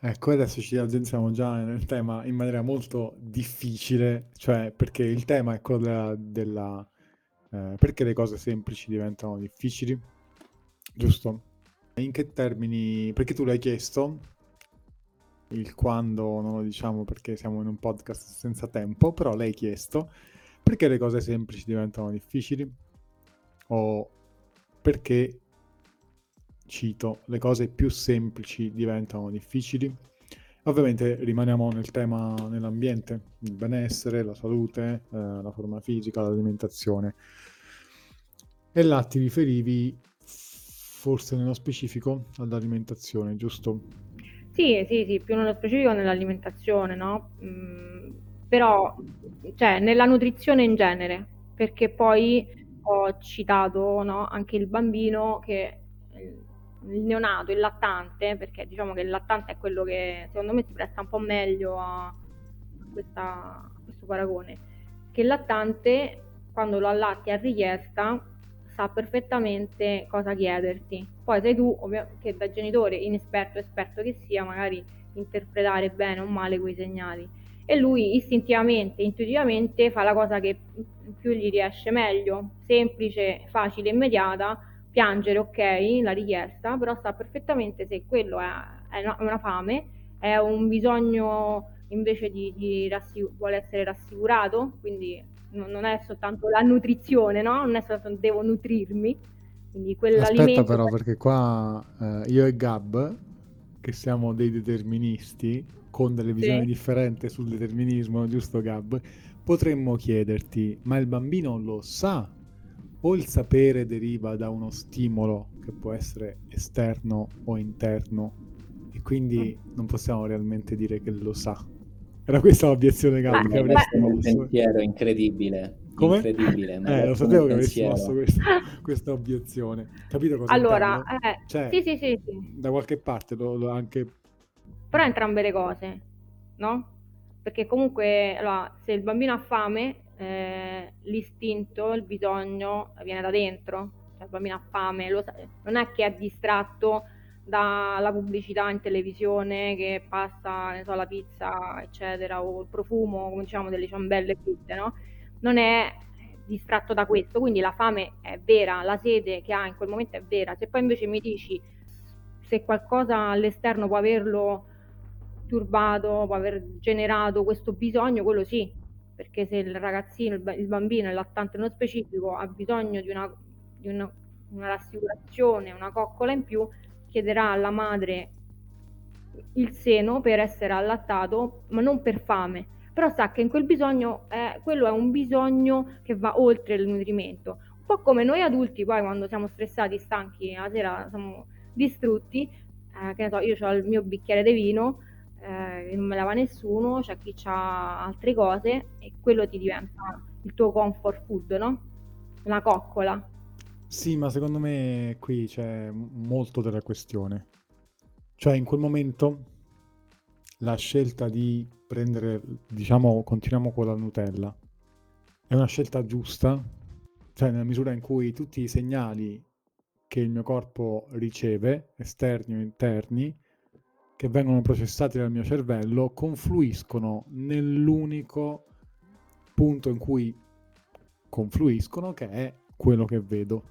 Ecco, adesso ci addentriamo già nel tema in maniera molto difficile, cioè perché il tema è quello della, della eh, perché le cose semplici diventano difficili, giusto? In che termini? Perché tu l'hai chiesto, il quando non lo diciamo perché siamo in un podcast senza tempo, però l'hai chiesto perché le cose semplici diventano difficili o perché cito, le cose più semplici diventano difficili. Ovviamente rimaniamo nel tema nell'ambiente, il benessere, la salute, eh, la forma fisica, l'alimentazione. E là ti riferivi forse nello specifico all'alimentazione, giusto? Sì, sì, sì, più nello specifico nell'alimentazione, no? Mm, però, cioè, nella nutrizione in genere, perché poi ho citato, no, anche il bambino che il neonato, il lattante, perché diciamo che il lattante è quello che secondo me si presta un po' meglio a, questa, a questo paragone, che il lattante quando lo allatti a richiesta sa perfettamente cosa chiederti. Poi sei tu, che da genitore inesperto, esperto che sia, magari interpretare bene o male quei segnali. E lui istintivamente, intuitivamente fa la cosa che più gli riesce meglio, semplice, facile, immediata, piangere, ok, la richiesta, però sa perfettamente se quello è, è una fame, è un bisogno invece di, di rassicur- vuole essere rassicurato, quindi non è soltanto la nutrizione, no? Non è soltanto devo nutrirmi, quindi. Aspetta però, perché qua eh, io e Gab, che siamo dei deterministi, con delle visioni sì. differenti sul determinismo, giusto Gab? Potremmo chiederti, ma il bambino lo sa o il sapere deriva da uno stimolo che può essere esterno o interno e quindi mm. non possiamo realmente dire che lo sa. Era questa l'obiezione che avresti mosso. un pensiero incredibile. Come? Incredibile. Eh, lo sapevo che avresti mosso questa, questa, obiezione. Capito cosa Allora, eh, cioè, sì, sì, sì, sì, Da qualche parte lo, lo anche... Però entrambe le cose, no? Perché comunque, allora, se il bambino ha fame, eh, l'istinto, il bisogno viene da dentro, cioè il bambino ha fame, sa- non è che è distratto dalla pubblicità in televisione che passa, so, la pizza, eccetera, o il profumo, come diciamo, delle ciambelle fritte, no? Non è distratto da questo, quindi la fame è vera, la sete che ha in quel momento è vera. Se poi invece mi dici se qualcosa all'esterno può averlo turbato, può aver generato questo bisogno, quello sì, perché se il ragazzino, il bambino, il lattante nello specifico ha bisogno di una, di una, una rassicurazione, una coccola in più, chiederà alla madre il seno per essere allattato, ma non per fame. Però sa che in quel bisogno, eh, quello è un bisogno che va oltre il nutrimento. Un po' come noi adulti, poi quando siamo stressati, stanchi, la sera siamo distrutti, eh, che ne so, io ho il mio bicchiere di vino, eh, non me la va nessuno, c'è chi ha altre cose e quello ti diventa il tuo comfort food, no? Una coccola. Sì, ma secondo me qui c'è molto della questione. Cioè, in quel momento la scelta di prendere, diciamo, continuiamo con la Nutella, è una scelta giusta, cioè nella misura in cui tutti i segnali che il mio corpo riceve, esterni o interni, che vengono processati dal mio cervello confluiscono nell'unico punto in cui confluiscono che è quello che vedo.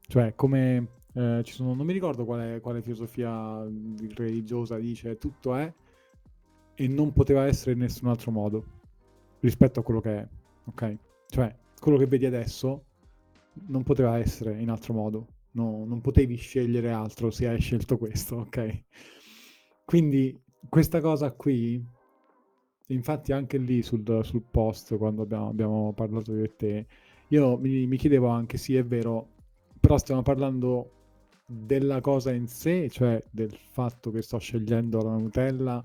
Cioè, come eh, ci sono, non mi ricordo quale, quale filosofia religiosa dice tutto è e non poteva essere in nessun altro modo rispetto a quello che è, ok? Cioè, quello che vedi adesso non poteva essere in altro modo, no, non potevi scegliere altro se hai scelto questo, ok? Quindi questa cosa qui, infatti anche lì sul, sul post, quando abbiamo, abbiamo parlato di te, io mi, mi chiedevo anche, sì è vero, però stiamo parlando della cosa in sé, cioè del fatto che sto scegliendo la Nutella,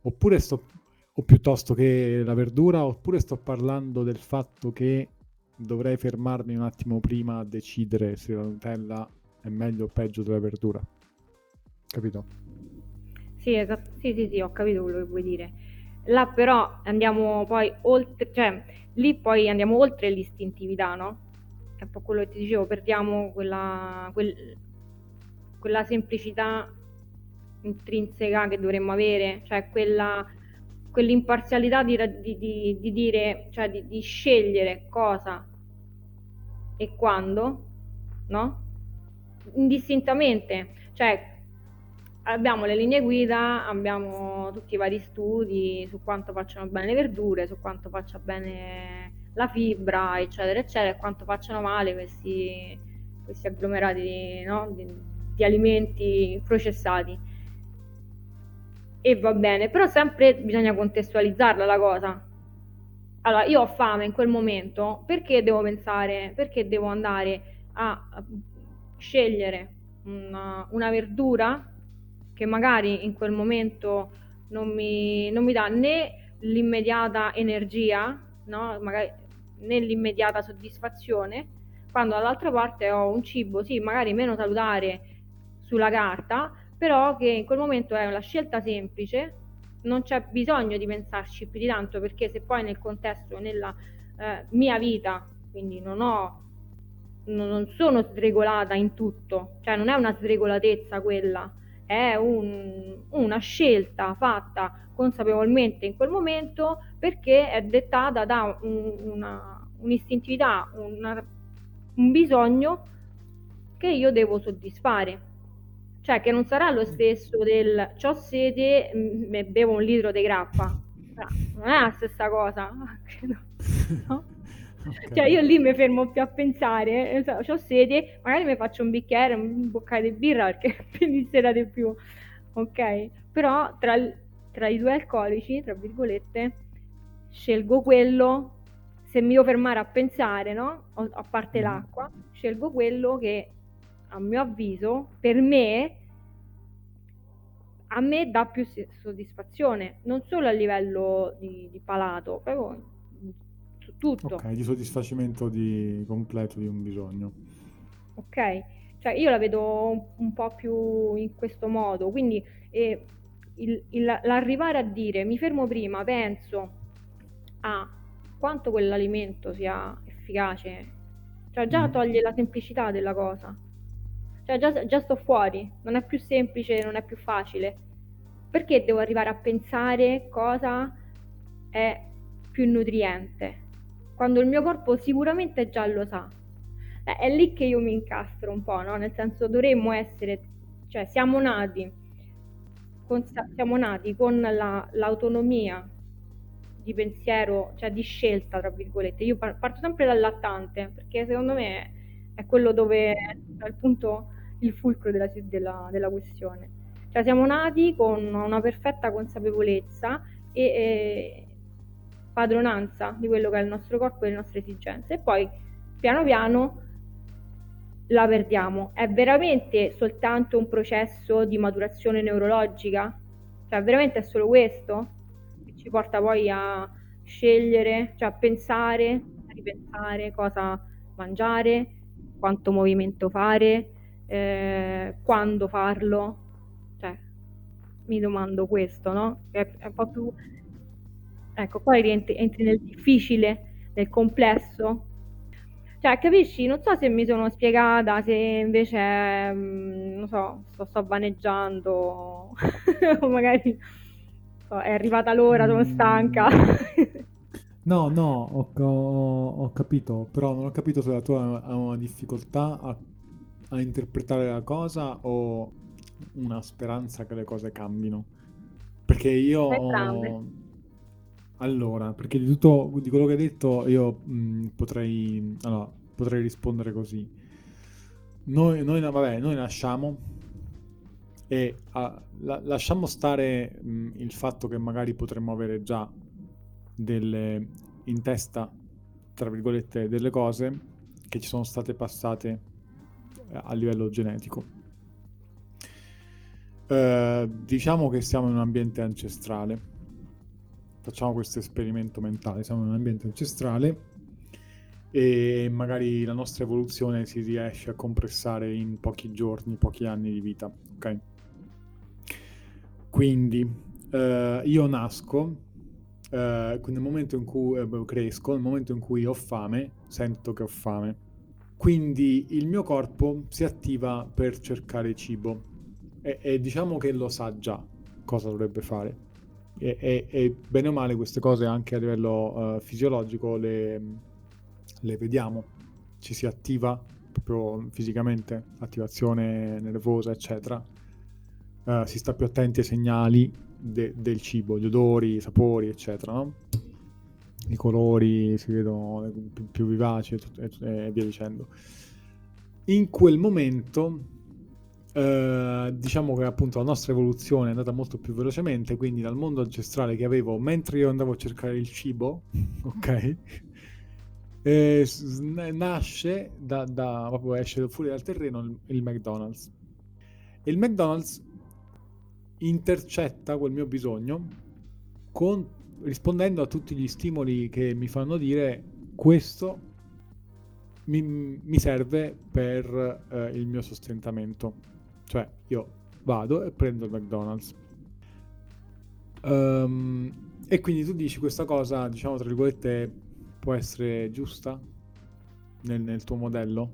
oppure sto, o piuttosto che la verdura, oppure sto parlando del fatto che dovrei fermarmi un attimo prima a decidere se la Nutella è meglio o peggio della verdura. Capito? Sì, esatto. Sì, sì, sì, ho capito quello che vuoi dire. Là però andiamo poi oltre, cioè lì poi andiamo oltre l'istintività, no? È un po' quello che ti dicevo, perdiamo quella, quel- quella semplicità intrinseca che dovremmo avere, cioè quella, quell'imparzialità di, di, di, di dire, cioè di, scegliere cosa e quando, no? Indistintamente, cioè abbiamo le linee guida, abbiamo tutti i vari studi su quanto facciano bene le verdure, su quanto faccia bene la fibra, eccetera, eccetera, e quanto facciano male questi, questi agglomerati no? di, di alimenti processati. E va bene, però sempre bisogna contestualizzarla la cosa. Allora, io ho fame in quel momento, perché devo pensare, perché devo andare a scegliere una, una verdura che magari in quel momento non mi, non mi dà né l'immediata energia, no? magari, né l'immediata soddisfazione, quando dall'altra parte ho un cibo, sì, magari meno salutare sulla carta, però che in quel momento è una scelta semplice, non c'è bisogno di pensarci più di tanto, perché se poi nel contesto, nella eh, mia vita, quindi non ho non sono sregolata in tutto, cioè non è una sregolatezza quella, è un, una scelta fatta consapevolmente in quel momento perché è dettata da un, una, un'istintività, una, un bisogno che io devo soddisfare. Cioè che non sarà lo stesso del ho sede e bevo un litro di grappa. Non è la stessa cosa. No? Okay. Cioè io lì mi fermo più a pensare, eh, ho sede, magari mi faccio un bicchiere, un boccale di birra perché mi sera di più, ok? Però tra, tra, i due alcolici, tra virgolette, scelgo quello, se mi devo fermare a pensare, no? A parte mm. l'acqua, scelgo quello che a mio avviso, per me, a me dà più soddisfazione, non solo a livello di, di palato, proprio tutto. Ok, di soddisfacimento di completo di un bisogno. Ok, cioè io la vedo un, un po' più in questo modo, quindi eh, il, il, l'arrivare a dire mi fermo prima, penso a quanto quell'alimento sia efficace, cioè già mm. toglie la semplicità della cosa, cioè già, già sto fuori, non è più semplice, non è più facile. Perché devo arrivare a pensare cosa è più nutriente? Quando il mio corpo sicuramente già lo sa. Eh, è lì che io mi incastro un po', no? Nel senso dovremmo essere, cioè siamo nati con, siamo nati con la, l'autonomia di pensiero, cioè di scelta, tra virgolette. Io parto sempre dal lattante, perché secondo me è quello dove è appunto il fulcro della, della, della questione. Cioè siamo nati con una perfetta consapevolezza e, e, padronanza di quello che è il nostro corpo e le nostre esigenze e poi piano piano la perdiamo. È veramente soltanto un processo di maturazione neurologica? Cioè veramente è solo questo che ci porta poi a scegliere, cioè a pensare, a ripensare cosa mangiare, quanto movimento fare, eh, quando farlo? Cioè, mi domando questo, no? È, è un po' più Ecco, poi rientri entri nel difficile, nel complesso. Cioè, capisci? Non so se mi sono spiegata, se invece, mh, non so, sto, sto vaneggiando, o magari so, è arrivata l'ora, sono stanca. no, no, ho, ho, ho, capito, però non ho capito se la tua ha una difficoltà a, a interpretare la cosa o una speranza che le cose cambino. Perché io... Ho, allora, perché di tutto di quello che hai detto io mh, potrei, allora, potrei rispondere così. Noi, noi, vabbè, noi nasciamo e ah, la, lasciamo stare mh, il fatto che magari potremmo avere già delle in testa, tra virgolette, delle cose che ci sono state passate eh, a livello genetico. Eh, diciamo che siamo in un ambiente ancestrale facciamo questo esperimento mentale, siamo in un ambiente ancestrale e magari la nostra evoluzione si riesce a compressare in pochi giorni, pochi anni di vita, ok? Quindi eh, io nasco, eh, nel momento in cui eh, cresco, nel momento in cui ho fame, sento che ho fame. Quindi il mio corpo si attiva per cercare cibo e, e diciamo che lo sa già cosa dovrebbe fare. E, e, e bene o male queste cose anche a livello uh, fisiologico le, le vediamo, ci si attiva proprio fisicamente, attivazione nervosa, eccetera. Uh, si sta più attenti ai segnali de- del cibo, gli odori, i sapori, eccetera, no? I colori si vedono più, più vivaci e, e, via dicendo. In quel momento, uh, diciamo che appunto la nostra evoluzione è andata molto più velocemente, quindi dal mondo ancestrale che avevo mentre io andavo a cercare il cibo, ok? Eh, nasce da, da, proprio esce fuori dal terreno il, il McDonald's. E il McDonald's intercetta quel mio bisogno con, rispondendo a tutti gli stimoli che mi fanno dire questo mi, mi serve per eh, il mio sostentamento. Cioè io vado e prendo il McDonald's. Um, e quindi tu dici questa cosa, diciamo tra virgolette, può essere giusta nel, nel tuo modello?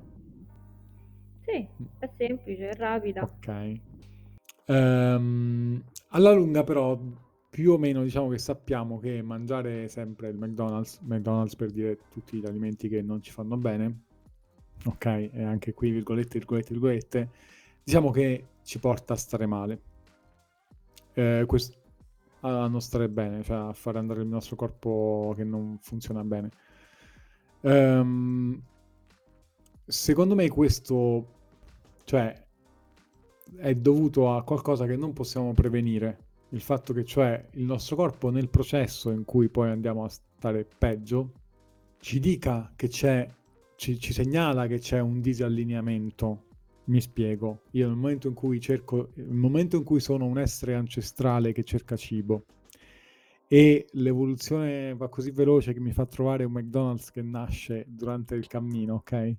Sì, è semplice, è rapida. Ok. Um, alla lunga però più o meno diciamo che sappiamo che mangiare sempre il McDonald's, McDonald's per dire tutti gli alimenti che non ci fanno bene, ok, e anche qui virgolette, virgolette, virgolette, diciamo che ci porta a stare male. Eh, questo, a non stare bene, cioè a fare andare il nostro corpo che non funziona bene. Um, secondo me questo, cioè, è dovuto a qualcosa che non possiamo prevenire. Il fatto che cioè il nostro corpo nel processo in cui poi andiamo a stare peggio ci dica che c'è, ci, ci segnala che c'è un disallineamento. Mi spiego. Io nel momento in cui cerco, nel momento in cui sono un essere ancestrale che cerca cibo e l'evoluzione va così veloce che mi fa trovare un McDonald's che nasce durante il cammino, ok?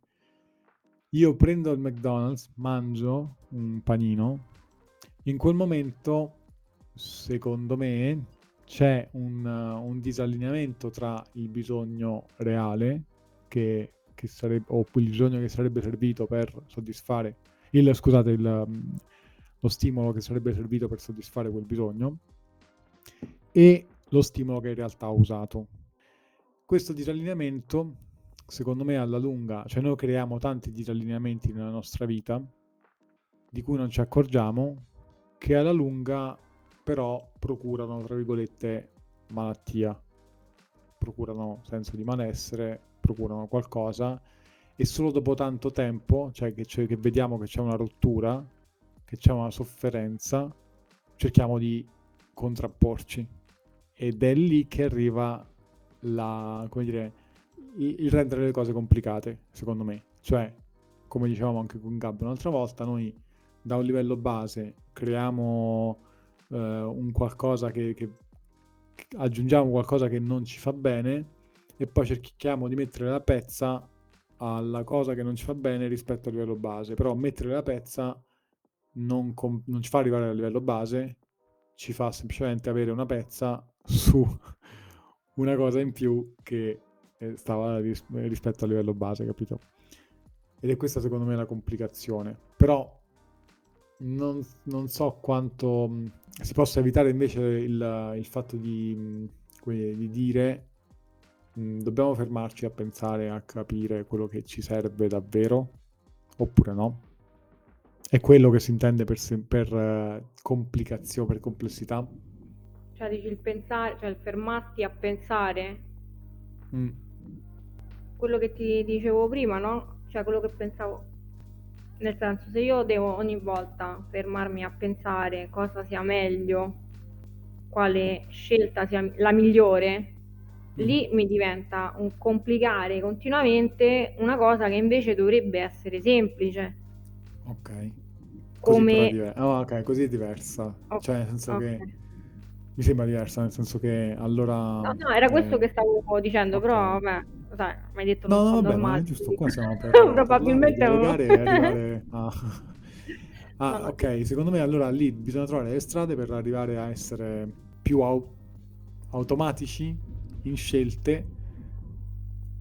io prendo il McDonald's, mangio un panino, in quel momento, secondo me, c'è un, un disallineamento tra il bisogno reale che, che sarebbe, o il bisogno che sarebbe servito per soddisfare il, scusate, il, um, lo stimolo che sarebbe servito per soddisfare quel bisogno e lo stimolo che in realtà ho usato. Questo disallineamento secondo me alla lunga, cioè noi creiamo tanti disallineamenti nella nostra vita di cui non ci accorgiamo, che alla lunga però procurano, tra virgolette, malattia, procurano senso di malessere, procurano qualcosa e solo dopo tanto tempo, cioè che, cioè che vediamo che c'è una rottura, che c'è una sofferenza, cerchiamo di contrapporci ed è lì che arriva la, come dire, il rendere le cose complicate, secondo me. Cioè, come dicevamo anche con Gab un'altra volta, noi da un livello base creiamo eh, un qualcosa che, che, aggiungiamo qualcosa che non ci fa bene e poi cerchiamo di mettere la pezza alla cosa che non ci fa bene rispetto al livello base. Però mettere la pezza non, com- non ci fa arrivare al livello base, ci fa semplicemente avere una pezza su una cosa in più che stava ris- rispetto al livello base, capito? Ed è questa secondo me la complicazione. Però non, non so quanto mh, si possa evitare invece il, il fatto di, mh, di dire mh, dobbiamo fermarci a pensare, a capire quello che ci serve davvero, oppure no. È quello che si intende per, per uh, complicazione, per complessità. Cioè dici il pensare, cioè il fermarti a pensare mm quello che ti dicevo prima, no? Cioè quello che pensavo. Nel senso, se io devo ogni volta fermarmi a pensare cosa sia meglio, quale scelta sia la migliore, mm. lì mi diventa un complicare continuamente una cosa che invece dovrebbe essere semplice. Ok. Così Come... Diver- oh, ok, così è diversa. Okay. Cioè, nel senso okay. che mi sembra diversa, nel senso che allora... No, no, era questo eh... che stavo dicendo, okay. però vabbè sai, mi hai detto no, non no, vabbè, normale. ma è giusto, qua siamo per probabilmente parlare, arrivare a... Ah, no, ok, secondo me allora lì bisogna trovare le strade per arrivare a essere più au- automatici in scelte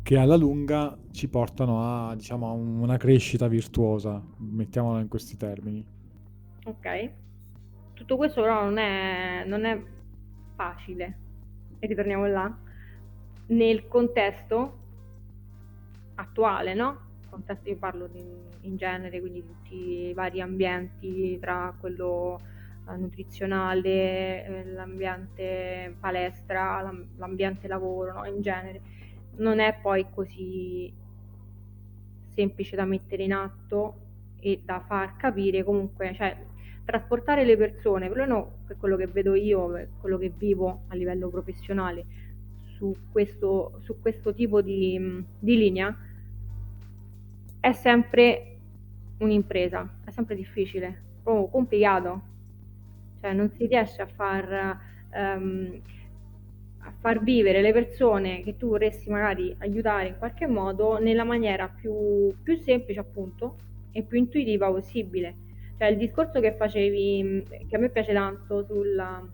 che alla lunga ci portano a, diciamo, a una crescita virtuosa, mettiamola in questi termini. Ok. Tutto questo però non è, non è facile, e ritorniamo là, nel contesto attuale, no? Contesto io parlo di, in genere, quindi tutti i vari ambienti tra quello eh, nutrizionale, eh, l'ambiente palestra, l'ambiente lavoro, no? in genere. Non è poi così semplice da mettere in atto e da far capire comunque, cioè trasportare le persone, perlomeno per quello che vedo io, per quello che vivo a livello professionale su questo, su questo tipo di, di linea, è sempre un'impresa, è sempre difficile, proprio complicato, cioè non si riesce a far, um, a far vivere le persone che tu vorresti magari aiutare in qualche modo nella maniera più, più semplice appunto e più intuitiva possibile. Cioè il discorso che facevi, che a me piace tanto sulla,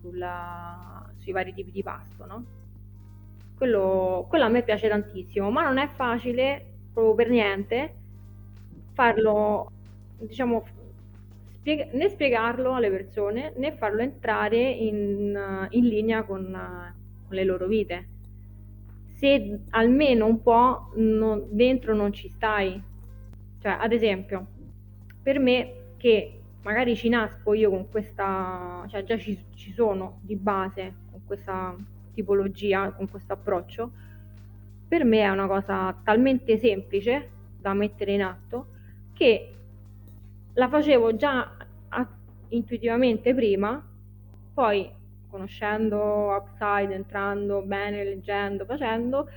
sulla, sui vari tipi di pasto, no? Quello, quello a me piace tantissimo, ma non è facile proprio per niente farlo, diciamo, spiega- né spiegarlo alle persone né farlo entrare in, in linea con, con, le loro vite. Se almeno un po' non, dentro non ci stai, cioè ad esempio, per me che magari ci nasco io con questa, cioè già ci, ci sono di base con questa tipologia, con questo approccio, per me è una cosa talmente semplice da mettere in atto che la facevo già a, intuitivamente prima, poi conoscendo Upside, entrando bene, leggendo, facendo,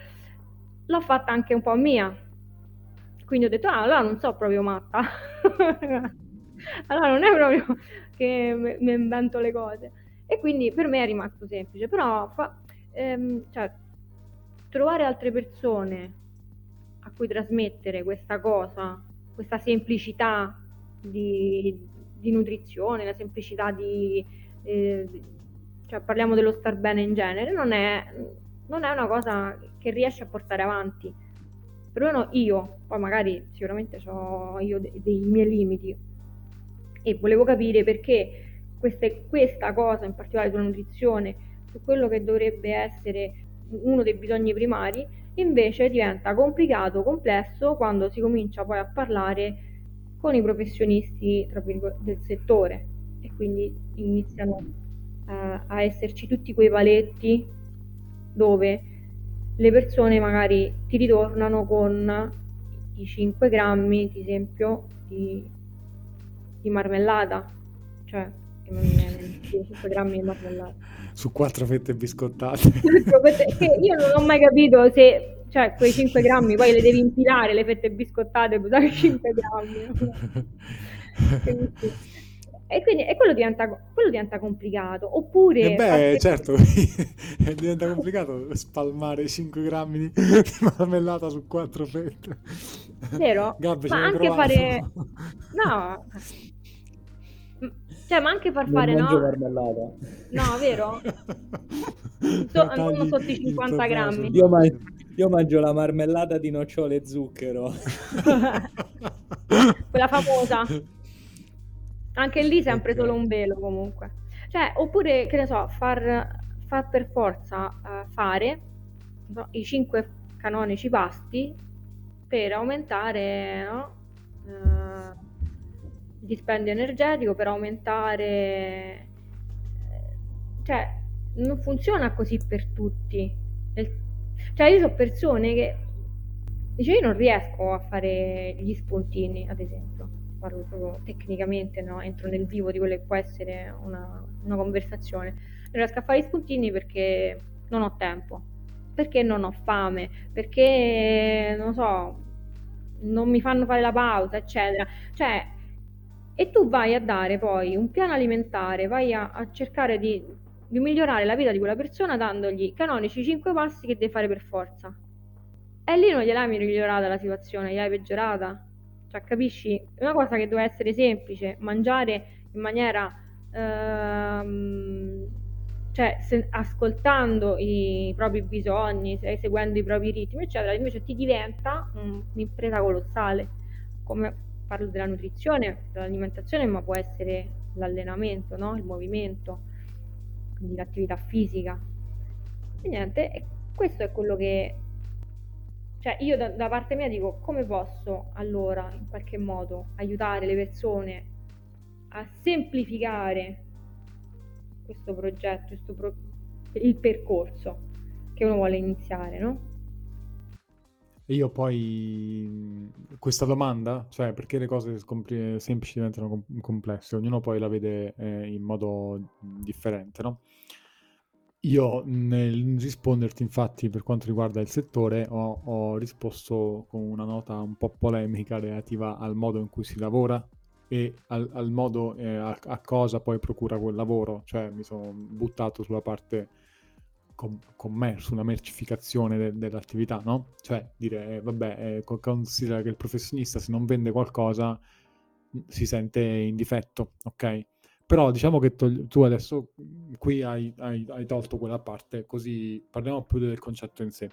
l'ho fatta anche un po' mia. Quindi ho detto, ah, allora non so proprio matta. allora non è proprio che mi invento le cose. E quindi per me è rimasto semplice, però fa, ehm, cioè, trovare altre persone a cui trasmettere questa cosa, questa semplicità di, di nutrizione, la semplicità di, eh, cioè parliamo dello star bene in genere, non è, non è una cosa che riesce a portare avanti. Perlomeno io, poi magari sicuramente ho io dei, dei miei limiti e volevo capire perché queste, questa cosa in particolare sulla nutrizione, su quello che dovrebbe essere uno dei bisogni primari, invece diventa complicato, complesso quando si comincia poi a parlare con i professionisti del settore e quindi iniziano uh, a esserci tutti quei paletti dove le persone magari ti ritornano con i 5 grammi, ad esempio, di, di marmellata, cioè 5 grammi di marmellata. Su quattro fette biscottate. che io non ho mai capito se, cioè, quei 5 grammi poi le devi impilare, le fette biscottate, per usare 5 grammi. e quindi e quello, diventa, quello diventa complicato. Oppure... E beh, certo, diventa complicato spalmare 5 grammi di marmellata su quattro fette. Vero? Gabbe, ma anche provato. fare... No, cioè, ma anche far Non fare, mangio no? marmellata. No, vero? So- non sotto i il 50 tuo grammi. Io, man- io mangio la marmellata di nocciole e zucchero. Quella famosa. Anche lì sempre Ok. solo un velo comunque. Cioè, oppure, che ne so, far, far per forza eh, fare no, i 5 canonici pasti per aumentare no, eh, il dispendio energetico, per aumentare... eh, Cioè, non funziona così per tutti. Cioè, io so persone che... Dice, io non riesco a fare gli spuntini, ad esempio parlo proprio tecnicamente, no? entro nel vivo di quello che può essere una, una conversazione. Non riesco a fare gli spuntini perché non ho tempo, perché non ho fame, perché non so, non mi fanno fare la pausa, eccetera. Cioè, e tu vai a dare poi un piano alimentare, vai a, a cercare di, di migliorare la vita di quella persona dandogli i canonici 5 passi che deve fare per forza. E lì non gliel'hai migliorata la situazione, gliel'hai peggiorata. Cioè, capisci? È una cosa che doveva essere semplice, mangiare in maniera, ehm, cioè, se- ascoltando i propri bisogni, se- seguendo i propri ritmi, eccetera, invece ti diventa un- un'impresa colossale, come parlo della nutrizione, dell'alimentazione, ma può essere l'allenamento, no? il movimento, quindi l'attività fisica. E niente, questo è quello che... Cioè io da, da parte mia dico come posso allora in qualche modo aiutare le persone a semplificare questo progetto, questo pro- il percorso che uno vuole iniziare, no? E io poi questa domanda, cioè perché le cose compl- semplici diventano com- complesse, ognuno poi la vede eh, in modo differente, no? Io nel risponderti, infatti, per quanto riguarda il settore, ho, ho risposto con una nota un po' polemica relativa al modo in cui si lavora e al, al modo eh, a, a, cosa poi procura quel lavoro, cioè mi sono buttato sulla parte com- commercio, una mercificazione de- dell'attività, no? Cioè dire, eh, vabbè, eh, considera che il professionista se non vende qualcosa si sente in difetto, ok? Però diciamo che to- tu adesso qui hai, hai, hai, tolto quella parte, così parliamo più del concetto in sé.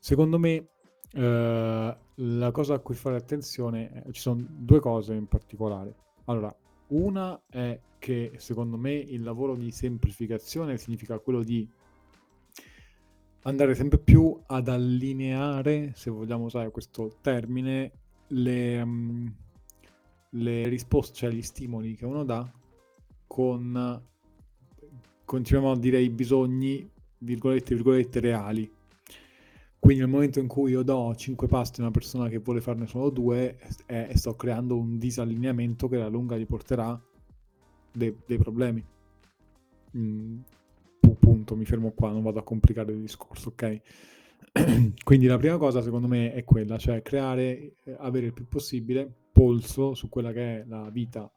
Secondo me eh, la cosa a cui fare attenzione, eh, ci sono due cose in particolare. Allora, una è che secondo me il lavoro di semplificazione significa quello di andare sempre più ad allineare, se vogliamo usare questo termine, le, um, le risposte, cioè gli stimoli che uno dà con, continuiamo a dire, i bisogni, virgolette, virgolette, reali. Quindi nel momento in cui io do 5 pasti a una persona che vuole farne solo due, eh, sto creando un disallineamento che alla lunga gli porterà dei, dei problemi. Mm, punto, mi fermo qua, non vado a complicare il discorso, ok? Quindi la prima cosa secondo me è quella, cioè creare, eh, avere il più possibile polso su quella che è la vita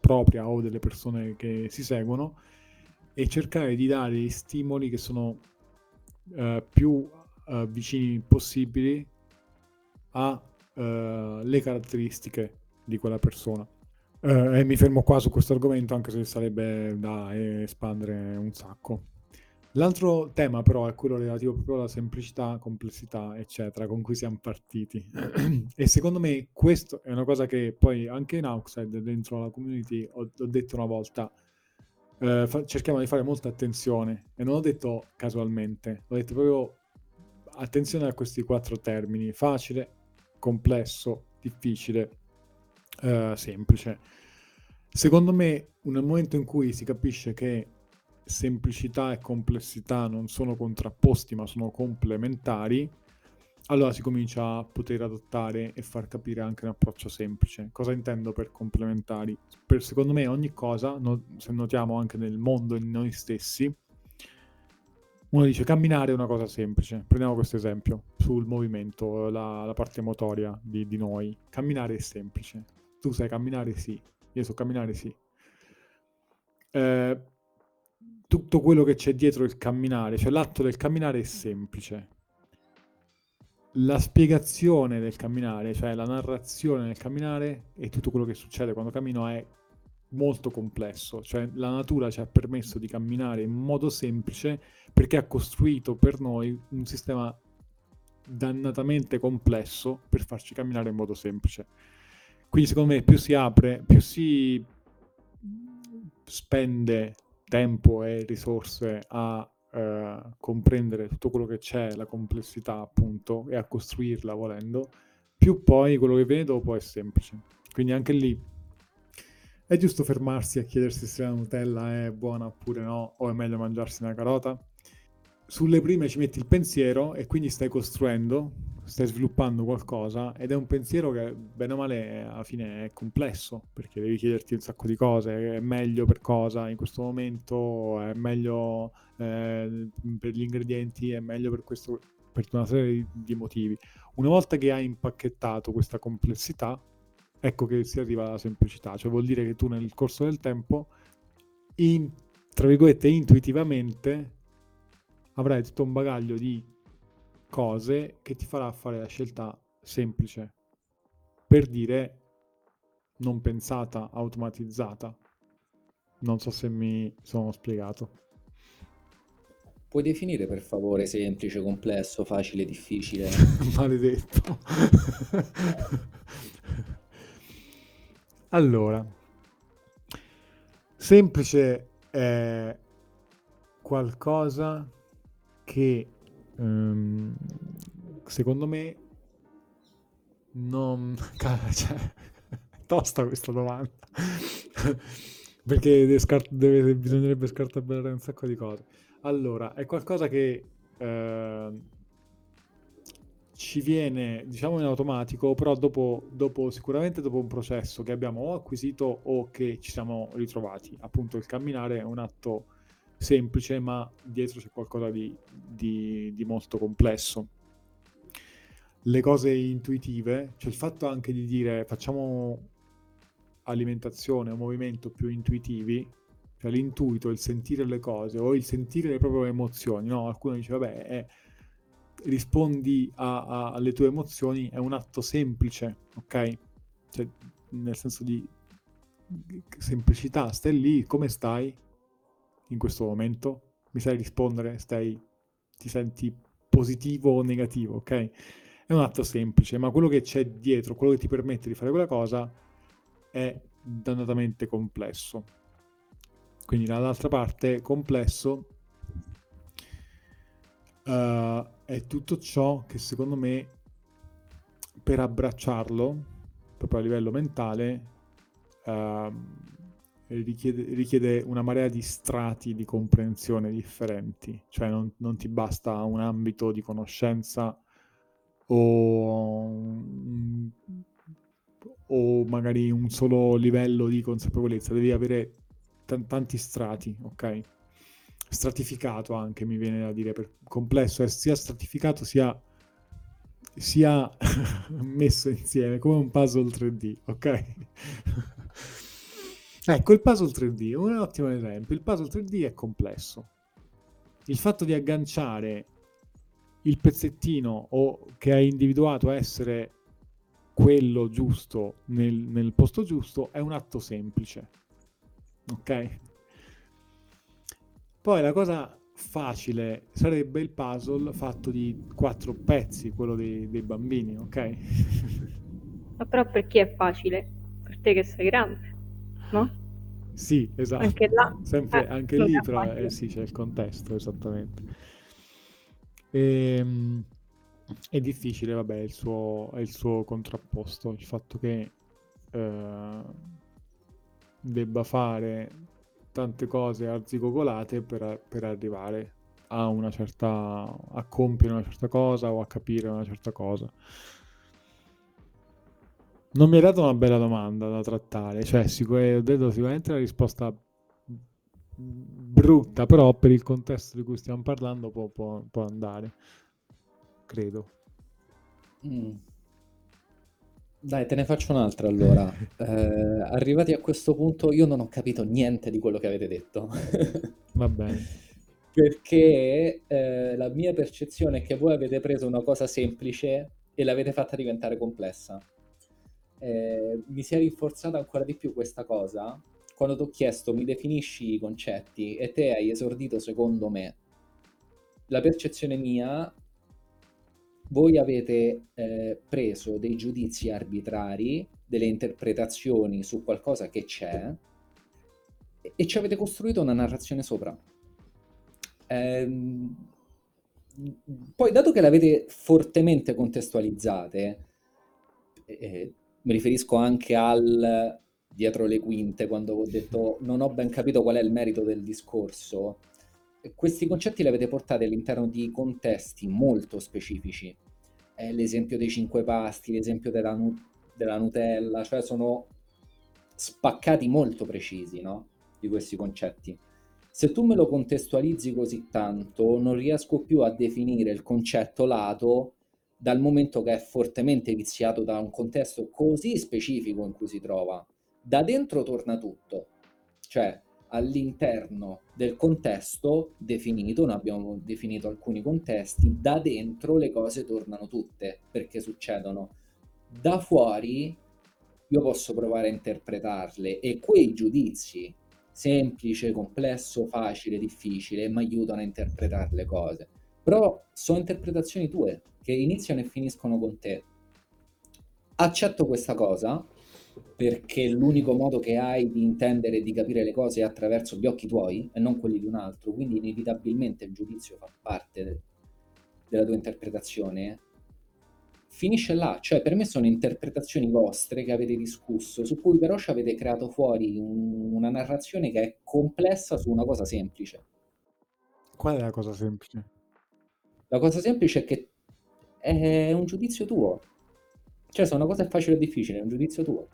propria o delle persone che si seguono e cercare di dare gli stimoli che sono uh, più uh, vicini possibili alle uh, caratteristiche di quella persona. e mi fermo qua su questo argomento anche se sarebbe da espandere un sacco. L'altro tema però è quello relativo proprio alla semplicità, complessità, eccetera, con cui siamo partiti. e secondo me questo è una cosa che poi anche in Outside, dentro la community, ho, ho detto una volta, eh, fa, cerchiamo di fare molta attenzione. E non ho detto casualmente, ho detto proprio attenzione a questi quattro termini, facile, complesso, difficile, eh, semplice. Secondo me, nel momento in cui si capisce che semplicità e complessità non sono contrapposti ma sono complementari, allora si comincia a poter adottare e far capire anche un approccio semplice. Cosa intendo per complementari? Per, secondo me ogni cosa, no, se notiamo anche nel mondo in noi stessi, uno dice camminare è una cosa semplice. Prendiamo questo esempio sul movimento, la, la parte motoria di, di, noi. Camminare è semplice. Tu sai camminare? Sì. Io so camminare? Sì. Eh, tutto quello che c'è dietro il camminare, cioè l'atto del camminare è semplice. La spiegazione del camminare, cioè la narrazione del camminare e tutto quello che succede quando cammino è molto complesso, cioè la natura ci ha permesso di camminare in modo semplice perché ha costruito per noi un sistema dannatamente complesso per farci camminare in modo semplice. Quindi secondo me più si apre, più si spende tempo e risorse a eh, comprendere tutto quello che c'è, la complessità appunto, e a costruirla volendo, più poi quello che viene dopo è semplice. Quindi anche lì è giusto fermarsi a chiedersi se la Nutella è buona oppure no, o è meglio mangiarsi una carota. Sulle prime ci metti il pensiero e quindi stai costruendo stai sviluppando qualcosa ed è un pensiero che bene o male alla fine è complesso perché devi chiederti un sacco di cose, è meglio per cosa in questo momento, è meglio eh, per gli ingredienti, è meglio per questo, per una serie di motivi. Una volta che hai impacchettato questa complessità, ecco che si arriva alla semplicità, cioè vuol dire che tu nel corso del tempo, in, tra virgolette, intuitivamente avrai tutto un bagaglio di cose che ti farà fare la scelta semplice per dire non pensata, automatizzata. Non so se mi sono spiegato. Puoi definire per favore semplice, complesso, facile, difficile? Maledetto. Allora, semplice è qualcosa che um, secondo me non... Cioè, tosta questa domanda. Perché scart- deve, bisognerebbe scartabellare un sacco di cose. Allora, è qualcosa che eh, ci viene, diciamo, in automatico, però dopo, dopo, sicuramente dopo un processo che abbiamo acquisito o che ci siamo ritrovati. Appunto, il camminare è un atto semplice, ma dietro c'è qualcosa di, di, di molto complesso le cose intuitive, cioè il fatto anche di dire facciamo alimentazione o movimento più intuitivi, cioè l'intuito, il sentire le cose o il sentire le proprie emozioni, no? Qualcuno dice, vabbè, è, rispondi a, a, alle tue emozioni, è un atto semplice, ok? Cioè, nel senso di semplicità, stai lì, come stai in questo momento? Mi sai rispondere? Stai, ti senti positivo o negativo, ok? È un atto semplice, ma quello che c'è dietro, quello che ti permette di fare quella cosa è dannatamente complesso. Quindi dall'altra parte complesso uh, è tutto ciò che secondo me per abbracciarlo, proprio a livello mentale, uh, richiede, richiede, una marea di strati di comprensione differenti, cioè non, non ti basta un ambito di conoscenza o o magari un solo livello di consapevolezza, devi avere t- tanti strati, ok? Stratificato anche mi viene da dire, per complesso è sia stratificato sia, sia messo insieme come un puzzle 3D, ok? ecco, il puzzle 3D, un ottimo esempio, il puzzle 3D è complesso. Il fatto di agganciare il pezzettino o che hai individuato essere quello giusto nel, nel posto giusto è un atto semplice. Ok? Poi la cosa facile sarebbe il puzzle fatto di quattro pezzi, quello dei, dei bambini, ok? Ma però per chi è facile? Per te che sei grande, no? Sì, esatto. Anche là. Sempre, eh, anche lì però eh, sì, c'è il contesto, esattamente. Ehm è difficile, vabbè, il suo, il suo contrapposto, il fatto che eh, debba fare tante cose arzigogolate per, per arrivare a una certa a compiere una certa cosa o a capire una certa cosa. Non mi hai dato una bella domanda da trattare, cioè sicur- ho detto sicuramente la risposta brutta, però per il contesto di cui stiamo parlando può, può, può andare credo. Mm. Dai, te ne faccio un'altra allora. Eh, arrivati a questo punto, io non ho capito niente di quello che avete detto. Va bene. Perché eh, la mia percezione è che voi avete preso una cosa semplice e l'avete fatta diventare complessa. Eh, mi si è rinforzata ancora di più questa cosa quando ti ho chiesto mi definisci i concetti e te hai esordito secondo me. La percezione mia voi avete eh, preso dei giudizi arbitrari, delle interpretazioni su qualcosa che c'è e, ci avete costruito una narrazione sopra. Ehm, poi, dato che l'avete fortemente contestualizzate, eh, mi riferisco anche al dietro le quinte, quando ho detto non ho ben capito qual è il merito del discorso, questi concetti li avete portati all'interno di contesti molto specifici. È l'esempio dei cinque pasti, l'esempio della, nu- della Nutella, cioè sono spaccati molto precisi no? di questi concetti. Se tu me lo contestualizzi così tanto, non riesco più a definire il concetto lato dal momento che è fortemente viziato da un contesto così specifico in cui si trova. Da dentro torna tutto. Cioè, all'interno del contesto definito, noi abbiamo definito alcuni contesti, da dentro le cose tornano tutte perché succedono. Da fuori io posso provare a interpretarle e quei giudizi, semplice, complesso, facile, difficile, mi aiutano a interpretare le cose. Però sono interpretazioni tue che iniziano e finiscono con te. Accetto questa cosa perché l'unico modo che hai di intendere e di capire le cose è attraverso gli occhi tuoi e non quelli di un altro, quindi inevitabilmente il giudizio fa parte de- della tua interpretazione, finisce là. Cioè, per me sono interpretazioni vostre che avete discusso, su cui però ci avete creato fuori un- una narrazione che è complessa su una cosa semplice. Qual è la cosa semplice? La cosa semplice è che è un giudizio tuo. Cioè, se una cosa è facile o difficile, è un giudizio tuo.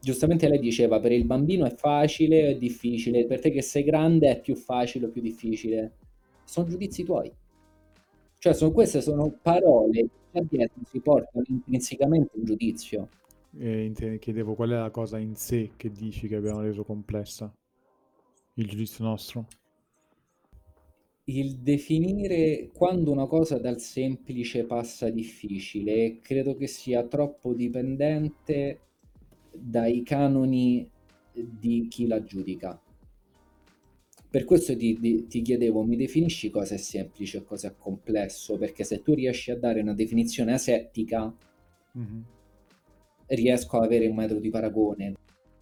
Giustamente lei diceva, per il bambino è facile o è difficile, per te che sei grande è più facile o più difficile. Sono giudizi tuoi. Cioè, sono, queste sono parole che dietro si portano intrinsecamente un giudizio. E chiedevo qual è la cosa in sé che dici che abbiamo reso complessa il giudizio nostro. Il definire quando una cosa dal semplice passa a difficile credo che sia troppo dipendente dai canoni di chi la giudica. Per questo ti, ti- ti chiedevo, mi definisci cosa è semplice e cosa è complesso? Perché se tu riesci a dare una definizione asettica, Mhm. riesco a avere un metro di paragone.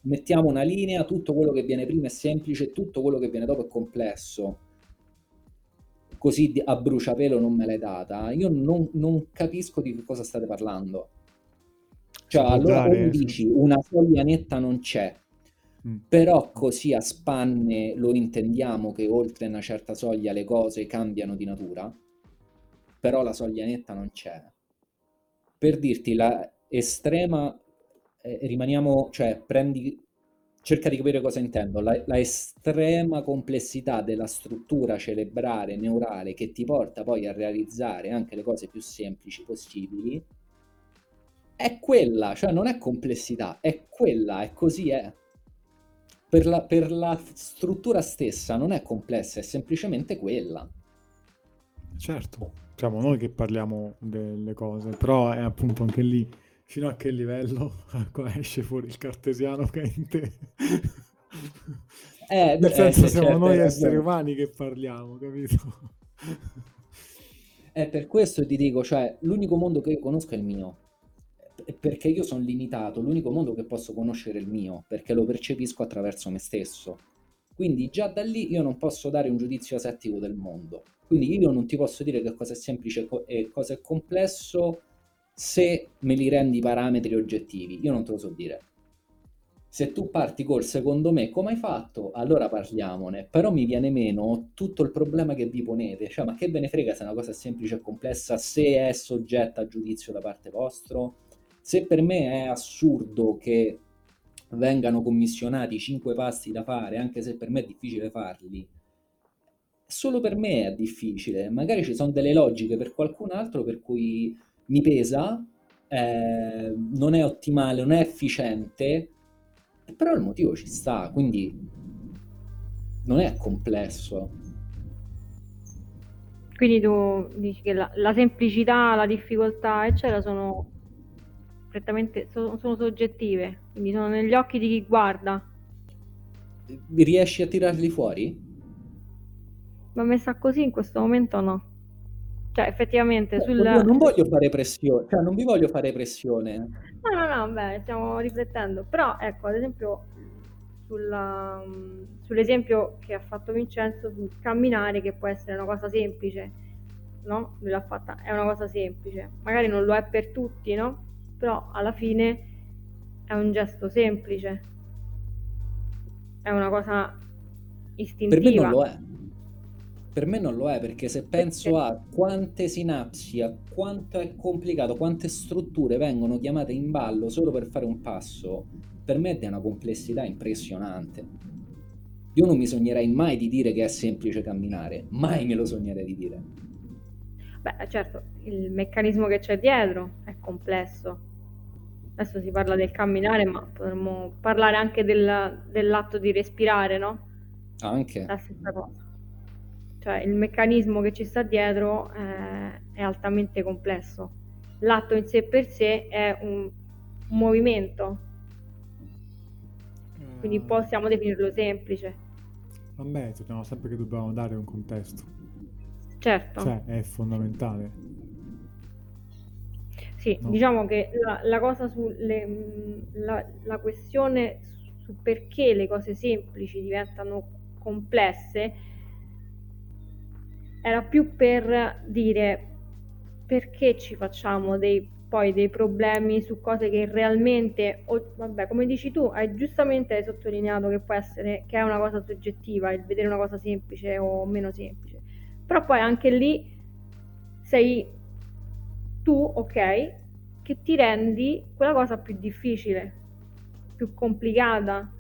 Mettiamo una linea, tutto quello che viene prima è semplice, tutto quello che viene dopo è complesso. Così a bruciapelo non me l'hai data. Io non, non capisco di che cosa state parlando. Cioè, allora dare- mi dici una soglia netta non c'è, Mm. però così a spanne lo intendiamo che oltre una certa soglia le cose cambiano di natura, però la soglia netta non c'è. Per dirti, la estrema, eh, rimaniamo, cioè prendi, cerca di capire cosa intendo, la, la estrema complessità della struttura cerebrale, neurale, che ti porta poi a realizzare anche le cose più semplici possibili, è quella, cioè non è complessità, è quella, è così è. Per la, per la struttura stessa non è complessa, è semplicemente quella. Certo, siamo noi che parliamo delle cose, però è appunto anche lì fino a che livello esce fuori il cartesiano che è in te. Eh, Nel eh, senso siamo certo, noi esseri ragione. umani che parliamo, capito? È per questo ti dico, cioè, l'unico mondo che io conosco è il mio. P- Perché io sono limitato, l'unico mondo che posso conoscere è il mio, perché lo percepisco attraverso me stesso. Quindi già da lì io non posso dare un giudizio asettico del mondo. Quindi io non ti posso dire che cosa è semplice e cosa è complesso se me li rendi parametri oggettivi. Io non te lo so dire. Se tu parti col secondo me come hai fatto, allora parliamone, però mi viene meno tutto il problema che vi ponete, cioè ma che ve ne frega se una cosa è semplice e complessa, se è soggetta a giudizio da parte vostro? Se per me è assurdo che vengano commissionati cinque pasti da fare, anche se per me è difficile farli, solo per me è difficile, magari ci sono delle logiche per qualcun altro per cui mi pesa, eh, non è ottimale, non è efficiente, però il motivo ci sta, quindi non è complesso. Quindi tu dici che la, la semplicità, la difficoltà, eccetera, sono prettamente so- sono soggettive, quindi sono negli occhi di chi guarda. Riesci a tirarli fuori? Ma messa così in questo momento no. Cioè, effettivamente sul... Io non voglio fare pressione, cioè non vi voglio fare pressione. No, no, no, beh, stiamo riflettendo. Però, ecco, ad esempio, sulla- sull'esempio che ha fatto Vincenzo sul camminare, che può essere una cosa semplice, no? Lui l'ha fatta, è una cosa semplice. Magari non lo è per tutti, no? Però alla fine è un gesto semplice. È una cosa Per me istintiva. non lo è. Per me non lo è perché se penso a quante sinapsi, a quanto è complicato, quante strutture vengono chiamate in ballo solo per fare un passo, per me è di una complessità impressionante. Io non mi sognerei mai di dire che è semplice camminare, mai me lo sognerei di dire. Beh, certo, il meccanismo che c'è dietro è complesso. Adesso si parla del camminare, ma potremmo parlare anche del- dell'atto di respirare, no? Anche. La stessa cosa. Cioè, il meccanismo che ci sta dietro eh, è altamente complesso. L'atto in sé per sé è un, un movimento, quindi possiamo definirlo semplice. Vabbè, sappiamo sempre che dobbiamo dare un contesto. Certo. Cioè, è fondamentale. Sì, Sì, No. diciamo che la, la cosa sulle, mm, la, la questione su perché le cose semplici diventano complesse era più per dire perché ci facciamo dei, poi dei problemi su cose che realmente, o, vabbè, come dici tu, hai giustamente hai sottolineato che può essere che è una cosa soggettiva il vedere una cosa semplice o meno semplice, però poi anche lì sei tu, ok, che ti rendi quella cosa più difficile, più complicata.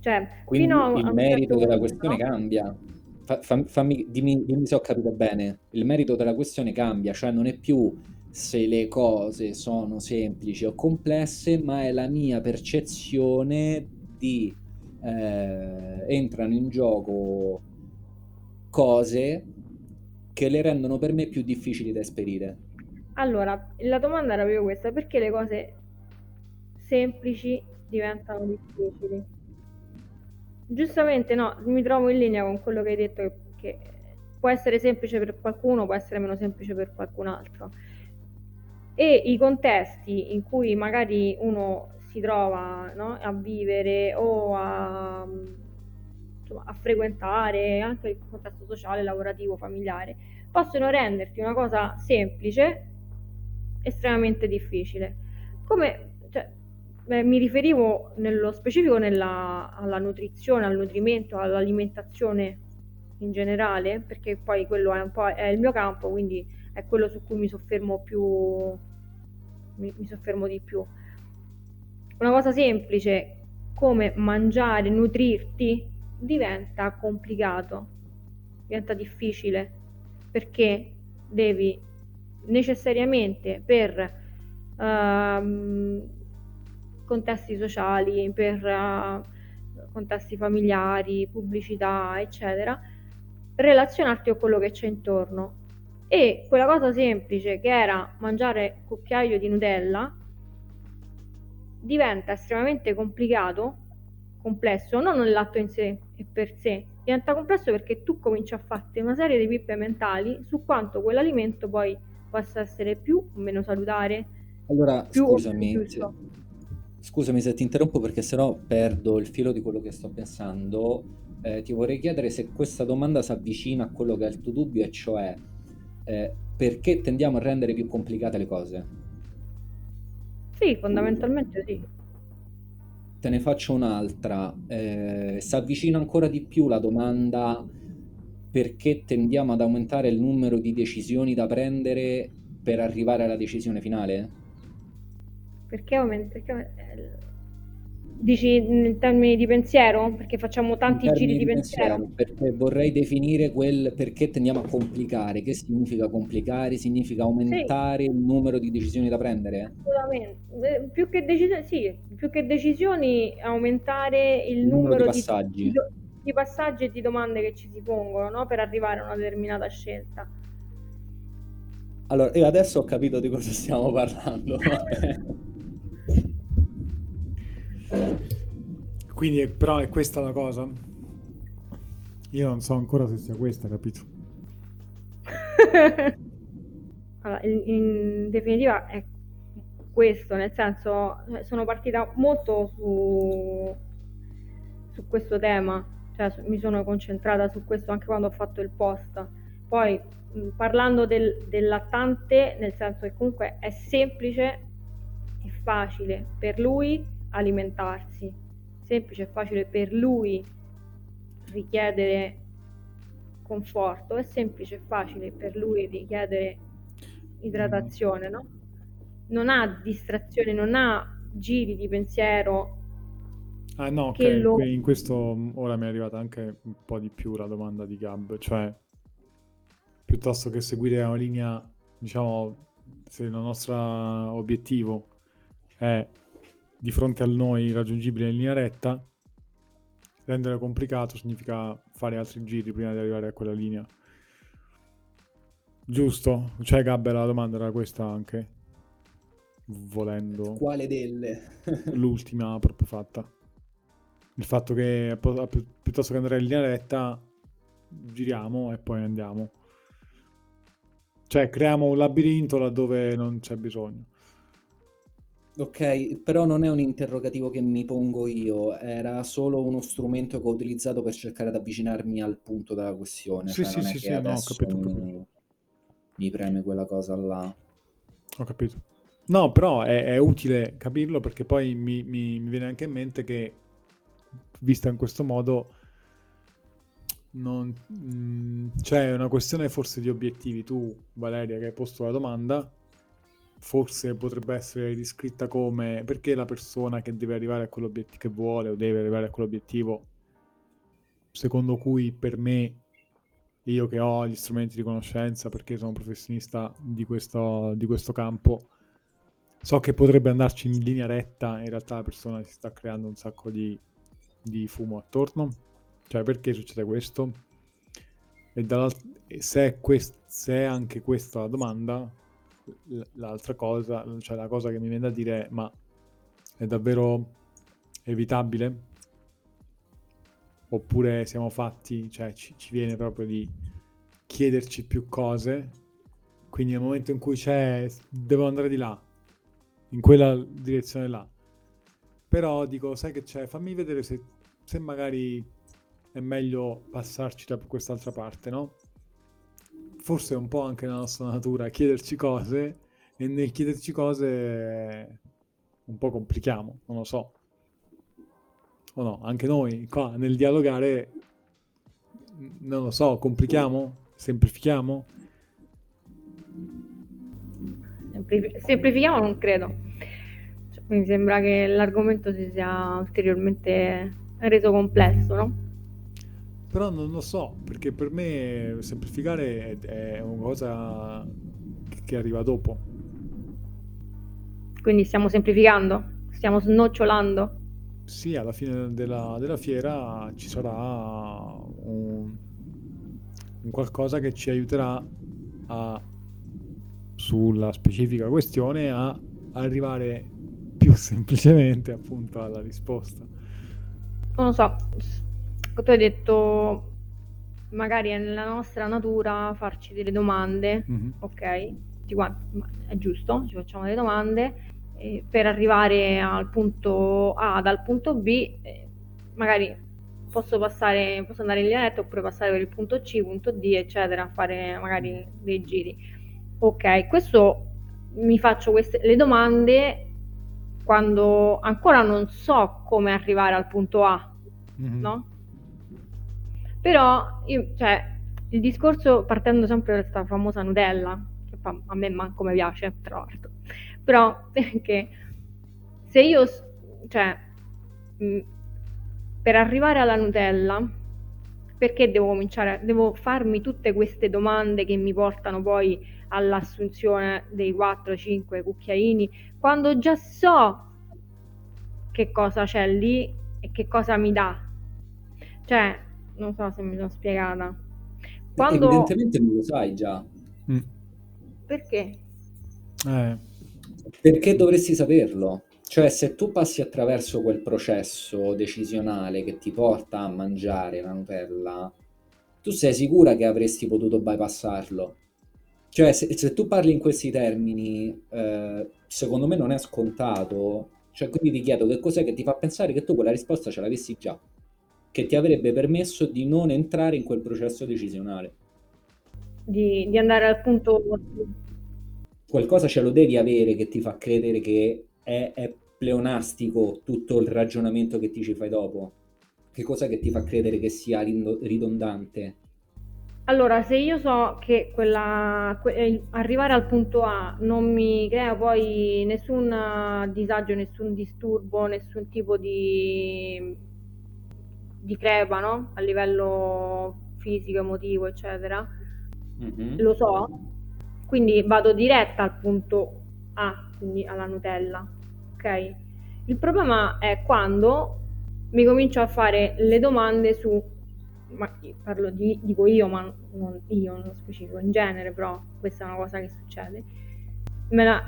Cioè, Quindi fino a, a il un merito certo della punto, questione no? cambia. Fa- fam- fammi, dimmi, dimmi se ho capito bene. Il merito della questione cambia, cioè non è più se le cose sono semplici o complesse, ma è la mia percezione di eh, entrano in gioco cose che le rendono per me più difficili da esperire. Allora, la domanda era proprio questa, perché le cose semplici diventano difficili? Giustamente no, mi trovo in linea con quello che hai detto, che, che può essere semplice per qualcuno, può essere meno semplice per qualcun altro. E i contesti in cui magari uno si trova no, a vivere o a, insomma, a frequentare, anche il contesto sociale, lavorativo, familiare, possono renderti una cosa semplice estremamente difficile. Come eh, mi riferivo nello specifico nella, alla nutrizione, al nutrimento, all'alimentazione in generale, perché poi quello è un po' è il mio campo, quindi è quello su cui mi soffermo più mi, mi soffermo di più. Una cosa semplice come mangiare, nutrirti diventa complicato, diventa difficile perché devi necessariamente per uh, contesti sociali, per uh, contesti familiari, pubblicità, eccetera, relazionarti con quello che c'è intorno. E quella cosa semplice che era mangiare cucchiaio di Nutella diventa estremamente complicato, complesso, non nell'atto in sé e per sé, diventa complesso perché tu cominci a farti una serie di pippe mentali su quanto quell'alimento poi possa essere più o meno salutare. Allora, più scusami, se, scusami se ti interrompo perché sennò perdo il filo di quello che sto pensando. Eh, ti vorrei chiedere se questa domanda si avvicina a quello che è il tuo dubbio, e cioè eh, perché tendiamo a rendere più complicate le cose? Sì, fondamentalmente sì. Te ne faccio un'altra. Eh, si avvicina ancora di più la domanda perché tendiamo ad aumentare il numero di decisioni da prendere per arrivare alla decisione finale? Perché aumenta? Perché... Dici in termini di pensiero? Perché facciamo tanti giri di, pensiero? pensiero? Perché vorrei definire quel perché tendiamo a complicare. Che significa complicare? Significa aumentare sì. il numero di decisioni da prendere? Assolutamente. Più che decisioni, sì, più che decisioni, aumentare il, il numero, numero, di passaggi. Di, di, passaggi e di domande che ci si pongono no? per arrivare a una determinata scelta. Allora, io adesso ho capito di cosa stiamo parlando. Quindi, però, è questa la cosa? Io non so ancora se sia questa, capito? allora, in, in, definitiva è questo, nel senso, sono partita molto su, su questo tema, cioè mi sono concentrata su questo anche quando ho fatto il post. Poi, parlando del, del lattante, nel senso che comunque è semplice e facile per lui alimentarsi, semplice e facile per lui richiedere conforto, è semplice e facile per lui richiedere idratazione, no? Non ha distrazione, non ha giri di pensiero. Ah no, okay. lo... in questo ora mi è arrivata anche un po' di più la domanda di Gab, cioè piuttosto che seguire una linea, diciamo, se il nostro obiettivo è di fronte a noi raggiungibile in linea retta, rendere complicato significa fare altri giri prima di arrivare a quella linea. Giusto? Cioè, Gabbe, la domanda era questa anche, volendo. Quale delle? l'ultima proprio fatta. Il fatto che piuttosto che andare in linea retta, giriamo e poi andiamo. Cioè, creiamo un labirinto laddove non c'è bisogno. Ok, però non è un interrogativo che mi pongo io, era solo uno strumento che ho utilizzato per cercare di avvicinarmi al punto della questione. Sì, cioè, sì, sì, sì, no, ho capito, mi, mi preme quella cosa là. Ho capito. No, però è, è utile capirlo perché poi mi, mi- mi viene anche in mente che, vista in questo modo, non, mm, c'è una questione forse di obiettivi. Tu, Valeria, che hai posto la domanda, forse potrebbe essere descritta come perché la persona che deve arrivare a quell'obiettivo che vuole o deve arrivare a quell'obiettivo, secondo cui per me, io che ho gli strumenti di conoscenza, perché sono professionista di questo, di questo campo, so che potrebbe andarci in linea retta, in realtà la persona si sta creando un sacco di, di fumo attorno. Cioè, perché succede questo? E e se quest- se è anche questa la domanda, l'altra cosa, cioè la cosa che mi viene da dire è, ma è davvero evitabile? Oppure siamo fatti, cioè ci, ci viene proprio di chiederci più cose, quindi nel momento in cui c'è, devo andare di là, in quella direzione là. Però dico, sai che c'è, fammi vedere se, se magari è meglio passarci da quest'altra parte, no? Forse è un po' anche la nostra natura chiederci cose e nel chiederci cose un po' complichiamo, non lo so. O no, anche noi qua nel dialogare, non lo so, complichiamo? Semplifichiamo? Semplifi- semplifichiamo non credo. Cioè, mi sembra che l'argomento si sia ulteriormente reso complesso, no? Però non lo so, perché per me semplificare è, è una cosa che arriva dopo. Quindi stiamo semplificando, stiamo snocciolando. Sì, alla fine della, della fiera ci sarà un, un qualcosa che ci aiuterà a, sulla specifica questione a arrivare più semplicemente appunto alla risposta. Non lo so, tu hai detto magari è nella nostra natura farci delle domande, Mhm. ok? Tutti quanti, è giusto, ci facciamo delle domande eh, per arrivare al punto A dal punto B, eh, magari posso passare, posso andare in linea retta oppure passare per il punto C, punto D, eccetera, fare magari dei giri. Ok, questo mi faccio queste le domande quando ancora non so come arrivare al punto A, Mhm. no? Però io, cioè, il discorso partendo sempre da questa famosa Nutella, che a me manco mi piace, tra l'altro, però perché se io, cioè, mh, per arrivare alla Nutella, perché devo cominciare, devo farmi tutte queste domande che mi portano poi all'assunzione dei 4-5 cucchiaini, quando già so che cosa c'è lì e che cosa mi dà. Cioè, non so se mi sono spiegata. Quando... Evidentemente non lo sai già. Mm. Perché? Eh, Perché dovresti saperlo? Cioè, se tu passi attraverso quel processo decisionale che ti porta a mangiare la Nutella, tu sei sicura che avresti potuto bypassarlo? Cioè, se, se tu parli in questi termini, eh, secondo me non è scontato. Cioè, quindi ti chiedo che cos'è che ti fa pensare che tu quella risposta ce l'avessi già, che ti avrebbe permesso di non entrare in quel processo decisionale. Di, di andare al punto... qualcosa ce lo devi avere che ti fa credere che è, è pleonastico tutto il ragionamento che ti ci fai dopo. Che cosa che ti fa credere che sia ridondante? Allora, se io so che quella, que- eh, arrivare al punto A non mi crea poi nessun eh, disagio, nessun disturbo, nessun tipo di, di crepa, no? A livello fisico, emotivo, eccetera, Mhm. lo so, quindi vado diretta al punto A, quindi alla Nutella, ok? Il problema è quando mi comincio a fare le domande su, ma parlo di, dico io, ma non io nello specifico, in genere, però questa è una cosa che succede. Me la-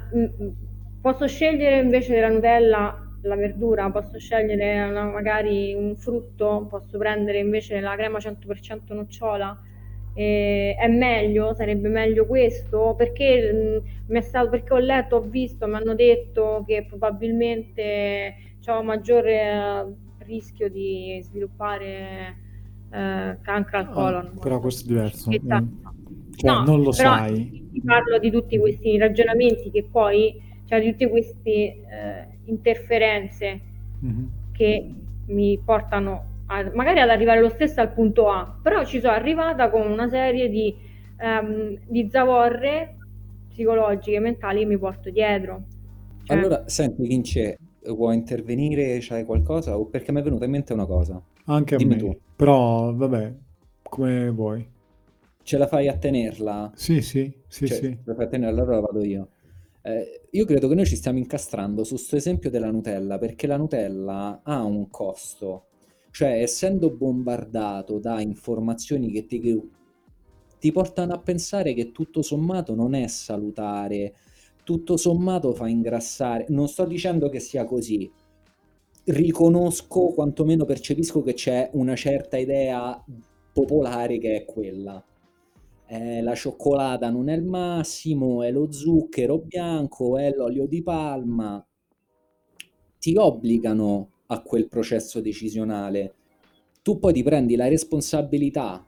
posso scegliere invece della Nutella la verdura, posso scegliere una- magari un frutto, posso prendere invece la crema 100% nocciola. eh, è meglio, sarebbe meglio questo, perché, mh, mi è stato, perché ho letto, ho visto, mi hanno detto che probabilmente ho maggiore eh, rischio di sviluppare eh, cancro al Ah, colon. però questo è diverso. Mm. Cioè, No, non lo sai. ti parlo di tutti questi ragionamenti che poi, cioè di tutte queste eh, interferenze Mhm. che mi portano a- magari ad arrivare lo stesso al punto A, però ci sono arrivata con una serie di, ehm, di zavorre psicologiche, mentali che mi porto dietro. Cioè, Allora, senti, Vince, vuoi intervenire? C'hai qualcosa? O perché mi è venuta in mente una cosa. Anche a Dimmi me. tu. Però, vabbè, come vuoi. Ce la fai a tenerla? Sì, sì, sì, Cioè, sì. ce la fai a tenerla, allora vado io. Eh, io credo che noi ci stiamo incastrando su questo esempio della Nutella, perché la Nutella ha un costo. Cioè, essendo bombardato da informazioni che ti, ti portano a pensare che tutto sommato non è salutare, tutto sommato fa ingrassare. Non sto dicendo che sia così. Riconosco, quantomeno percepisco che c'è una certa idea popolare che è quella. Eh, la cioccolata non è il massimo, è lo zucchero bianco, è l'olio di palma. Ti obbligano a quel processo decisionale. Tu poi ti prendi la responsabilità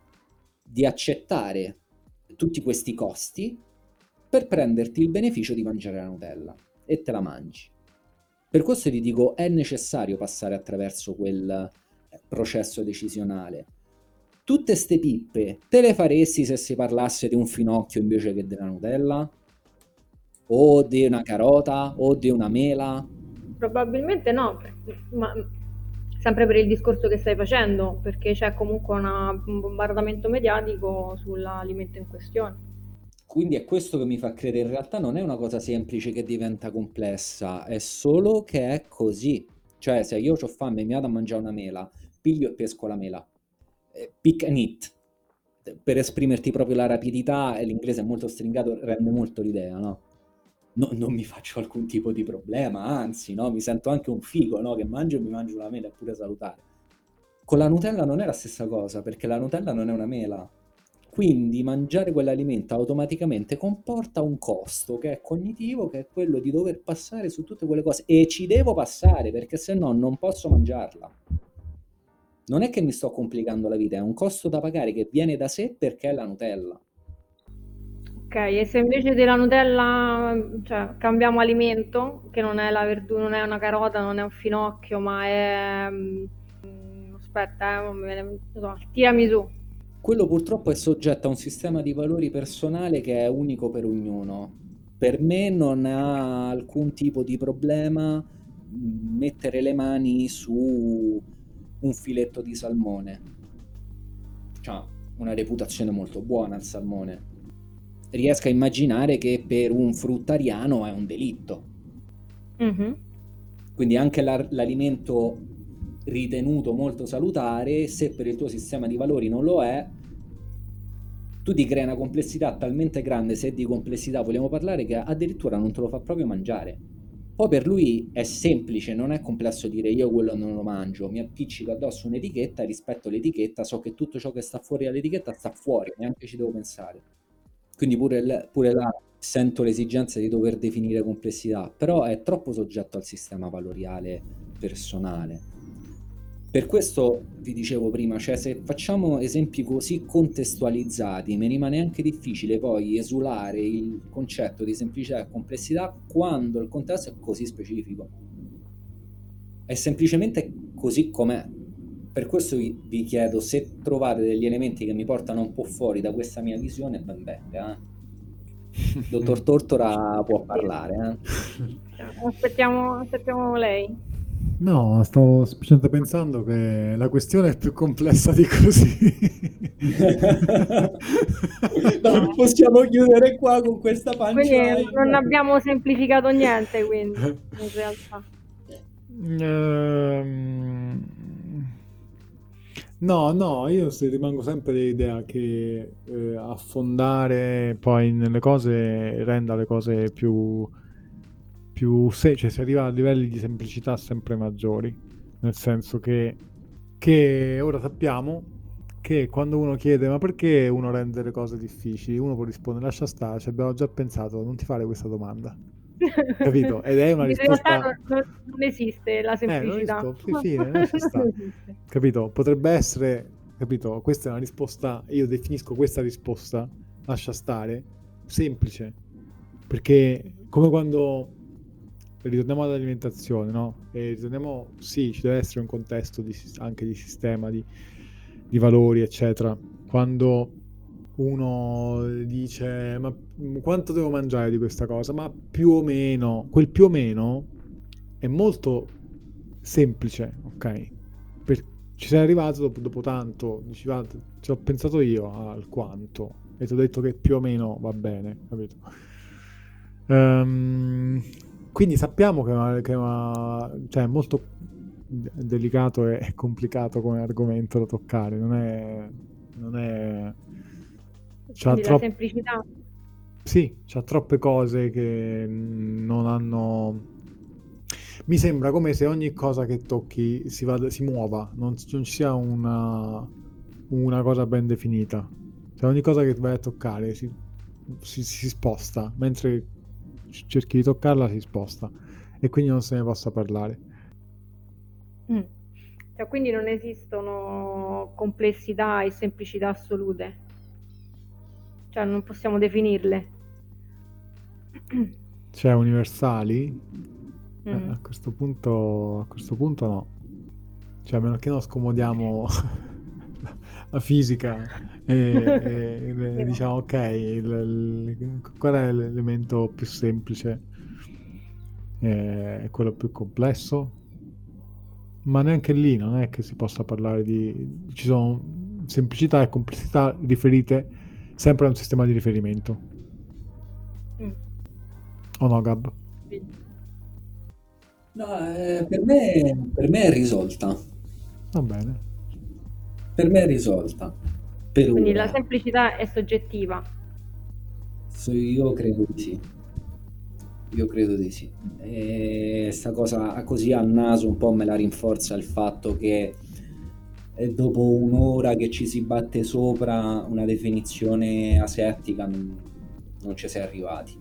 di accettare tutti questi costi per prenderti il beneficio di mangiare la Nutella e te la mangi. Per questo ti dico, è necessario passare attraverso quel eh, processo decisionale. Tutte ste pippe te le faresti se si parlasse di un finocchio invece che della Nutella? O di una carota? O di una mela? Probabilmente no, ma sempre per il discorso che stai facendo, perché c'è comunque una, un bombardamento mediatico sull'alimento in questione. Quindi è questo che mi fa credere, in realtà non è una cosa semplice che diventa complessa, è solo che è così. Cioè, se io ho fame e mi vado a mangiare una mela, piglio e pesco la mela. Eh, pick and eat. Per esprimerti proprio la rapidità, e l'inglese è molto stringato, rende molto l'idea, no? No, non mi faccio alcun tipo di problema, anzi, no? Mi sento anche un figo, no? Che mangio e mi mangio una mela, pure salutare. Con la Nutella non è la stessa cosa, perché la Nutella non è una mela. Quindi mangiare quell'alimento automaticamente comporta un costo che è cognitivo, che è quello di dover passare su tutte quelle cose. E ci devo passare, perché se no non posso mangiarla. Non è che mi sto complicando la vita, è un costo da pagare che viene da sé perché è la Nutella. Ok, e se invece della Nutella, cioè, cambiamo alimento, che non è la verdura, non è una carota, non è un finocchio, ma è... mm, aspetta, eh, non viene- non so, tiramisù. Quello purtroppo è soggetto a un sistema di valori personale che è unico per ognuno. Per me non ha alcun tipo di problema mm, mettere le mani su un filetto di salmone. C'ha una reputazione molto buona il salmone. Riesco a immaginare che per un fruttariano è un delitto. Mhm. Quindi anche la- l'alimento ritenuto molto salutare, se per il tuo sistema di valori non lo è, tu ti crei una complessità talmente grande, se di complessità vogliamo parlare, che addirittura non te lo fa proprio mangiare. Poi per lui è semplice, non è complesso dire io quello non lo mangio, mi appiccico addosso un'etichetta, rispetto l'etichetta, so che tutto ciò che sta fuori dall'etichetta sta fuori, neanche ci devo pensare. Quindi pure, l- pure là sento l'esigenza di dover definire complessità, però è troppo soggetto al sistema valoriale personale. Per questo vi dicevo prima, cioè se facciamo esempi così contestualizzati, mi rimane anche difficile poi esulare il concetto di semplicità e complessità quando il contesto è così specifico. È semplicemente così com'è. Per questo vi, chiedo se trovate degli elementi che mi portano un po' fuori da questa mia visione, ben venga. eh. Dottor Tortora può parlare. eh. Aspettiamo, aspettiamo lei. No, stavo semplicemente pensando che la questione è più complessa di così. No, possiamo chiudere qua con questa Quindi pancia. non abbiamo semplificato niente, quindi, in realtà. Ehm, No, no, io se- rimango sempre dell'idea che eh, affondare poi nelle cose renda le cose più, più se- cioè si arriva a livelli di semplicità sempre maggiori, nel senso che, che ora sappiamo che quando uno chiede ma perché uno rende le cose difficili, uno può rispondere lascia stare, ci abbiamo già pensato, non ti fare questa domanda. Capito? Ed è una In risposta... non, non esiste la Eh, non semplicità. sì, fine, lascia stare. Capito? Potrebbe essere, capito? Questa è una risposta, io definisco questa risposta, lascia stare, semplice. Perché come quando ritorniamo all'alimentazione, no? E ritorniamo, sì, ci deve essere un contesto di anche di sistema, di, di valori, eccetera. Quando uno dice, ma quanto devo mangiare di questa cosa? Ma più o meno, quel più o meno è molto semplice, ok? Per- ci sei arrivato dopo, dopo tanto, dici, "Guarda, ci ho pensato io al quanto e ti ho detto che più o meno va bene, capito? Ehm, quindi sappiamo che, è una- che una- cioè, è molto de- delicato e e complicato come argomento da toccare, non è... Non è c'ha Quindi la semplicità. Sì, c'ha troppe cose che non hanno... Mi sembra come se ogni cosa che tocchi si, vada- si muova, non, non ci sia una, una cosa ben definita. Cioè ogni cosa che vai a toccare si, si- si sposta, mentre cerchi di toccarla si sposta e quindi non se ne possa parlare. Mm. Cioè, quindi non esistono complessità e semplicità assolute. Cioè, non possiamo definirle. Cioè universali? Eh, Mm. a questo punto, a questo punto no. Cioè, a meno che non scomodiamo la fisica e, e- e diciamo, ok, il- il- qual è l'elemento più semplice? Eh, È quello più complesso? Ma neanche lì non è che si possa parlare di... Ci sono semplicità e complessità riferite sempre a un sistema di riferimento. Mm. O no, Gab? No, eh, per me, per me è risolta. Va bene. Per me è risolta. Per Quindi ora. la semplicità è soggettiva. So- Io credo di sì. Io credo di sì. E sta cosa così a naso un po' me la rinforza il fatto che eh, dopo un'ora che ci si batte sopra una definizione asettica non, non ci si è arrivati.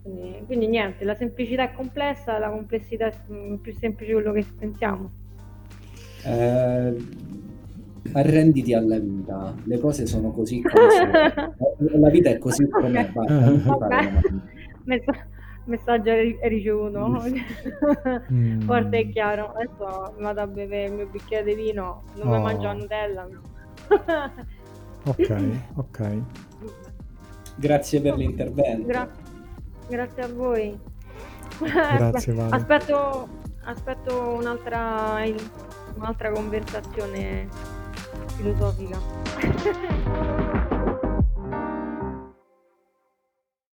Quindi, quindi niente, la semplicità è complessa, la complessità è mm, più semplice di quello che pensiamo. Eh, arrenditi alla vita, le cose sono così come sono. La vita è così com'è, Ok. basta, non ti fare Vabbè. domande. Messa- messaggio ri- ricevuto. Mm. Forte e chiaro. Adesso mi vado a bere il mio bicchiere di vino, non mi Oh. mangio la Nutella. Ok, ok. Grazie per l'intervento. Gra- grazie a voi. Grazie, Vale. Aspetto, aspetto un'altra, un'altra conversazione philosophique.